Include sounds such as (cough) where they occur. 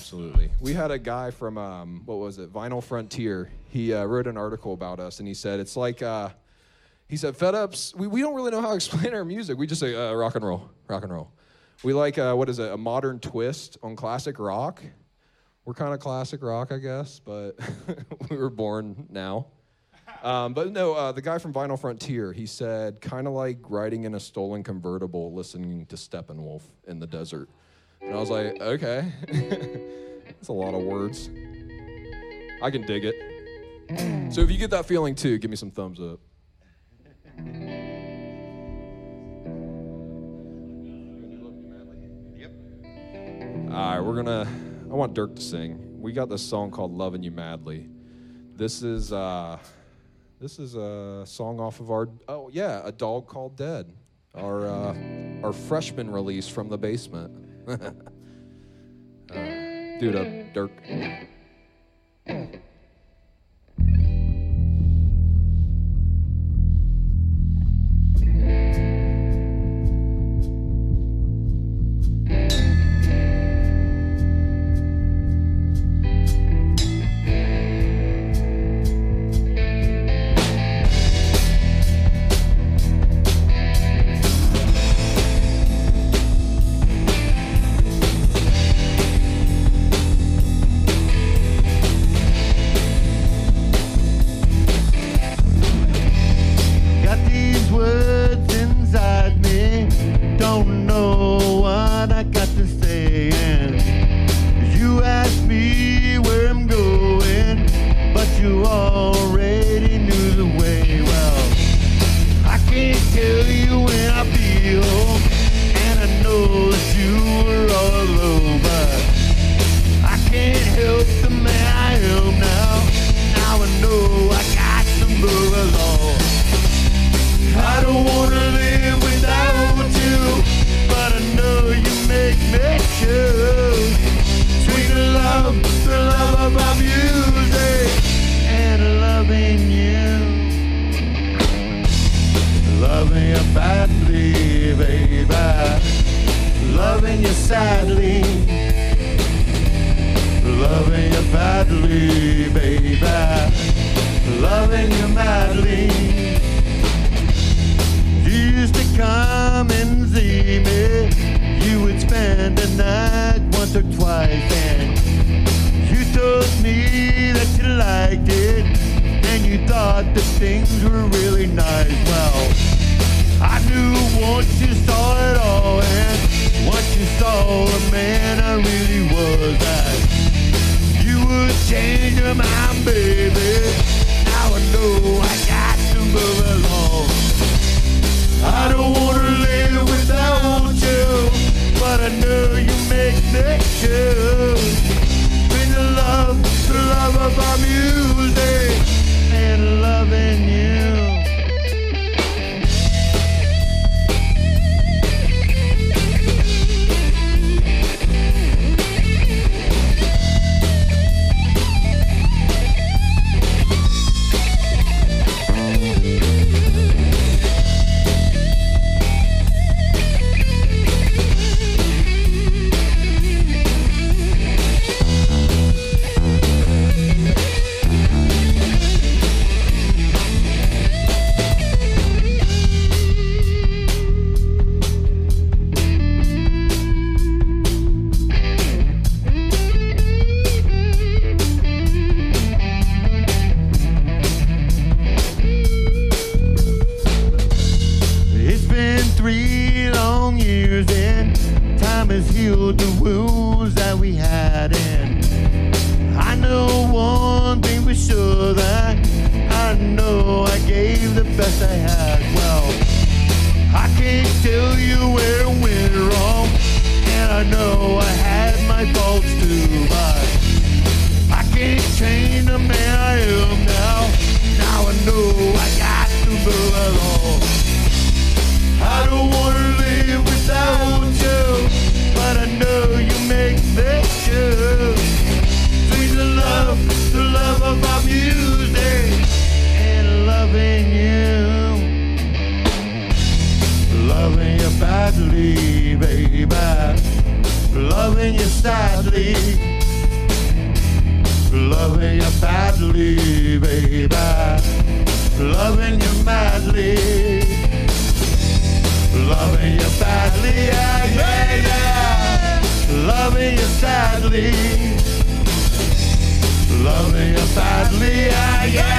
Absolutely. We had a guy from um, what was it, Vinyl Frontier. He uh, wrote an article about us, and he said it's like uh, he said Fedd Up's. We, we don't really know how to (laughs) explain our music. We just say uh, rock and roll, rock and roll. We like uh, what is it, a modern twist on classic rock. We're kind of classic rock, I guess, but (laughs) we were born now. Um, but no, uh, the guy from Vinyl Frontier, he said, kind of like riding in a stolen convertible, listening to Steppenwolf in the desert. And I was like, okay, (laughs) that's a lot of words. I can dig it. So if you get that feeling too, give me some thumbs up. All right, we're gonna. I want Dirk to sing. We got this song called "Loving You Madly." This is uh, this is a song off of our. Oh yeah, a dog called Dead. Our uh, our freshman release from the basement. (laughs) uh, dude, up, Dirk. Sadly. Loving you badly, baby. Loving you madly. You used to come and see me. You would spend the night once or twice, and you told me that you liked it, and you thought that things were really nice. Well, I knew once you saw it all, once you saw the man I really was, that you would change your mind, baby. Now I know I got to move along. Has healed the wounds that we had and I know one thing for sure that I know I gave the best I had. Well, I can't tell you where it went wrong and I know I had my faults too, but I can't change the man I am now. Now I know I got to move along. I don't wanna live without Loving you badly, baby. Loving you sadly. Loving you badly, baby. Loving you madly. Loving you badly, yeah, yeah, yeah. Loving you sadly. Loving you badly, yeah, yeah,